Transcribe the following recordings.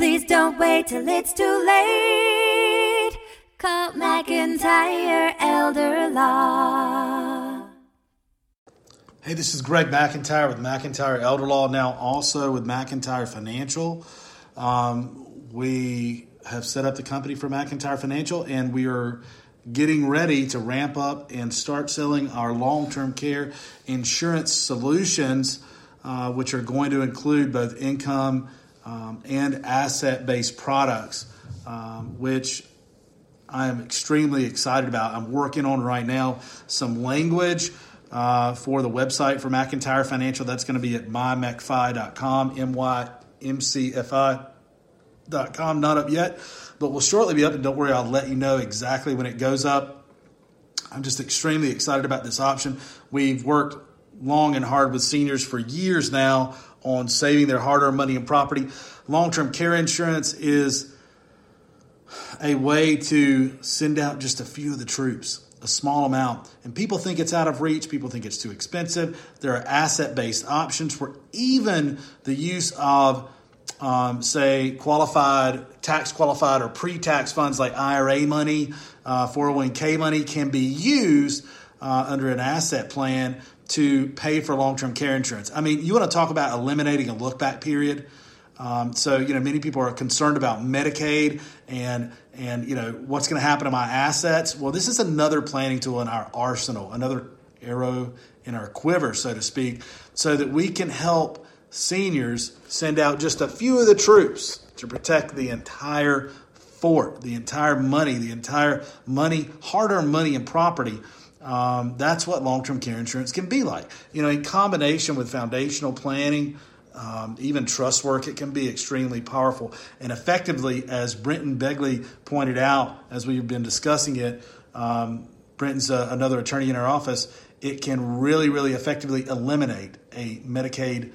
Please don't wait till it's too late. Call McIntyre Elder Law. Hey, this is Greg McIntyre with McIntyre Elder Law, now also with McIntyre Financial. Um, we have set up the company for McIntyre Financial, and we are getting ready to ramp up and start selling our long term care insurance solutions, uh, which are going to include both income um, and asset based products, um, which I am extremely excited about. I'm working on right now some language. Uh, for the website for McIntyre Financial, that's going to be at mymcfi.com, M-Y-M-C-F-I.com. Not up yet, but will shortly be up. And don't worry, I'll let you know exactly when it goes up. I'm just extremely excited about this option. We've worked long and hard with seniors for years now on saving their hard earned money and property. Long term care insurance is a way to send out just a few of the troops, a small amount. And people think it's out of reach, people think it's too expensive. There are asset based options for even the use of, um, say, qualified, tax qualified, or pre tax funds like IRA money, uh, 401k money can be used uh, under an asset plan to pay for long term care insurance. I mean, you want to talk about eliminating a look back period. Um, so you know, many people are concerned about Medicaid and and you know what's going to happen to my assets. Well, this is another planning tool in our arsenal, another arrow in our quiver, so to speak, so that we can help seniors send out just a few of the troops to protect the entire fort, the entire money, the entire money, hard-earned money and property. Um, that's what long-term care insurance can be like. You know, in combination with foundational planning um, even trust work, it can be extremely powerful. And effectively, as Brenton Begley pointed out, as we've been discussing it, um, Brenton's uh, another attorney in our office, it can really, really effectively eliminate a Medicaid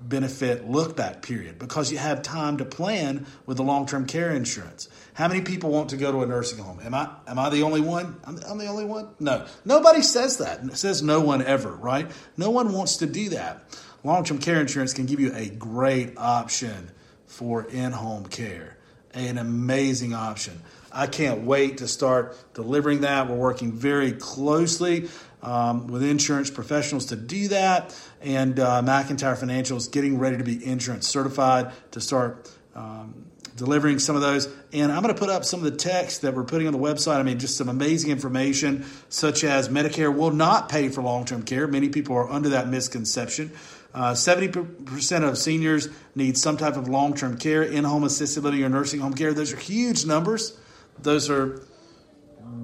benefit look back period because you have time to plan with the long term care insurance. How many people want to go to a nursing home? Am I am I the only one? I'm, I'm the only one? No. Nobody says that. It says no one ever, right? No one wants to do that long term care insurance can give you a great option for in home care, an amazing option. I can't wait to start delivering that. We're working very closely um, with insurance professionals to do that, and uh, McIntyre Financial is getting ready to be insurance certified to start. Um, delivering some of those. And I'm going to put up some of the text that we're putting on the website. I mean, just some amazing information, such as Medicare will not pay for long term care. Many people are under that misconception. Uh, 70% of seniors need some type of long term care, in home assisted living, or nursing home care. Those are huge numbers. Those are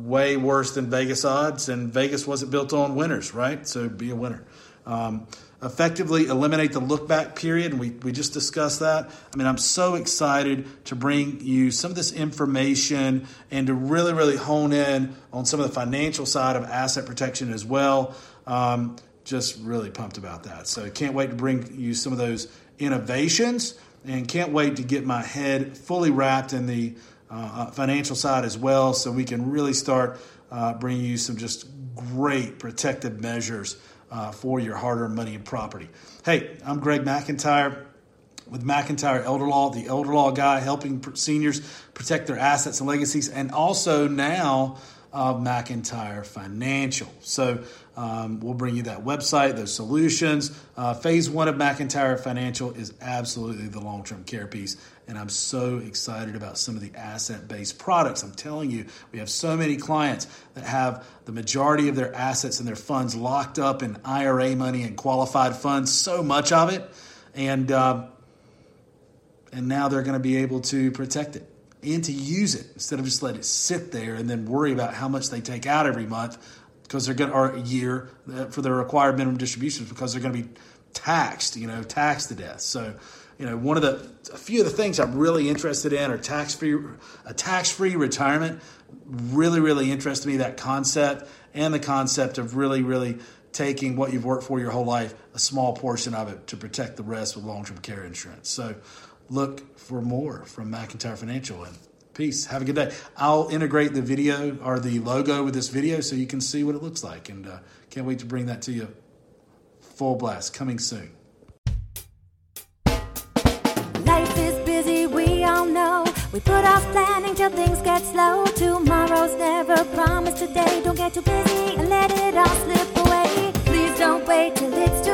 way worse than Vegas odds, and Vegas wasn't built on winners, right? So be a winner. Um, effectively eliminate the look back period, and we, we just discussed that. I mean, I'm so excited to bring you some of this information and to really, really hone in on some of the financial side of asset protection as well. Um, just really pumped about that. So can't wait to bring you some of those innovations and can't wait to get my head fully wrapped in the uh, uh, financial side as well so we can really start uh, bringing you some just great protective measures uh, for your hard-earned money and property. Hey, I'm Greg McIntyre with McIntyre Elder Law, the elder law guy helping seniors protect their assets and legacies, and also now of McIntyre Financial. So um, we'll bring you that website, those solutions. Uh, phase one of McIntyre Financial is absolutely the long term care piece. And I'm so excited about some of the asset based products. I'm telling you, we have so many clients that have the majority of their assets and their funds locked up in IRA money and qualified funds, so much of it. And, uh, and now they're going to be able to protect it and to use it instead of just let it sit there and then worry about how much they take out every month because they're going to, or a year uh, for their required minimum distributions because they're going to be taxed, you know, taxed to death. So, you know, one of the, a few of the things I'm really interested in are tax free, a tax free retirement. Really, really interested me that concept and the concept of really, really taking what you've worked for your whole life, a small portion of it to protect the rest with long term care insurance. So, look for more from McIntyre Financial. And peace. Have a good day. I'll integrate the video or the logo with this video so you can see what it looks like. And uh, can't wait to bring that to you full blast coming soon. Life is busy, we all know. We put off planning till things get slow. Tomorrow's never promised today. Don't get too busy and let it all slip away. Please don't wait till it's too